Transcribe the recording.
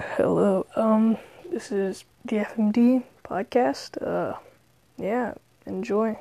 Hello. Um, this is the FMD podcast. Uh, yeah, enjoy.